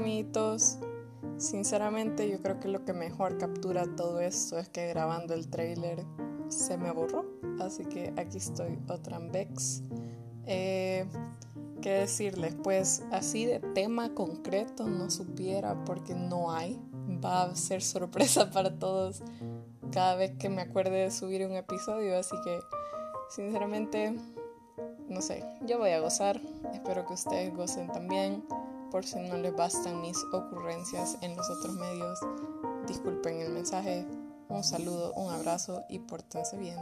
amiguitos. Sinceramente yo creo que lo que mejor captura todo esto es que grabando el trailer se me borró. Así que aquí estoy otra vez. Eh, ¿Qué decirles? Pues así de tema concreto no supiera porque no hay. Va a ser sorpresa para todos cada vez que me acuerde de subir un episodio. Así que sinceramente, no sé, yo voy a gozar. Espero que ustedes gocen también. Por si no les bastan mis ocurrencias en los otros medios, disculpen el mensaje. Un saludo, un abrazo y pórtense bien.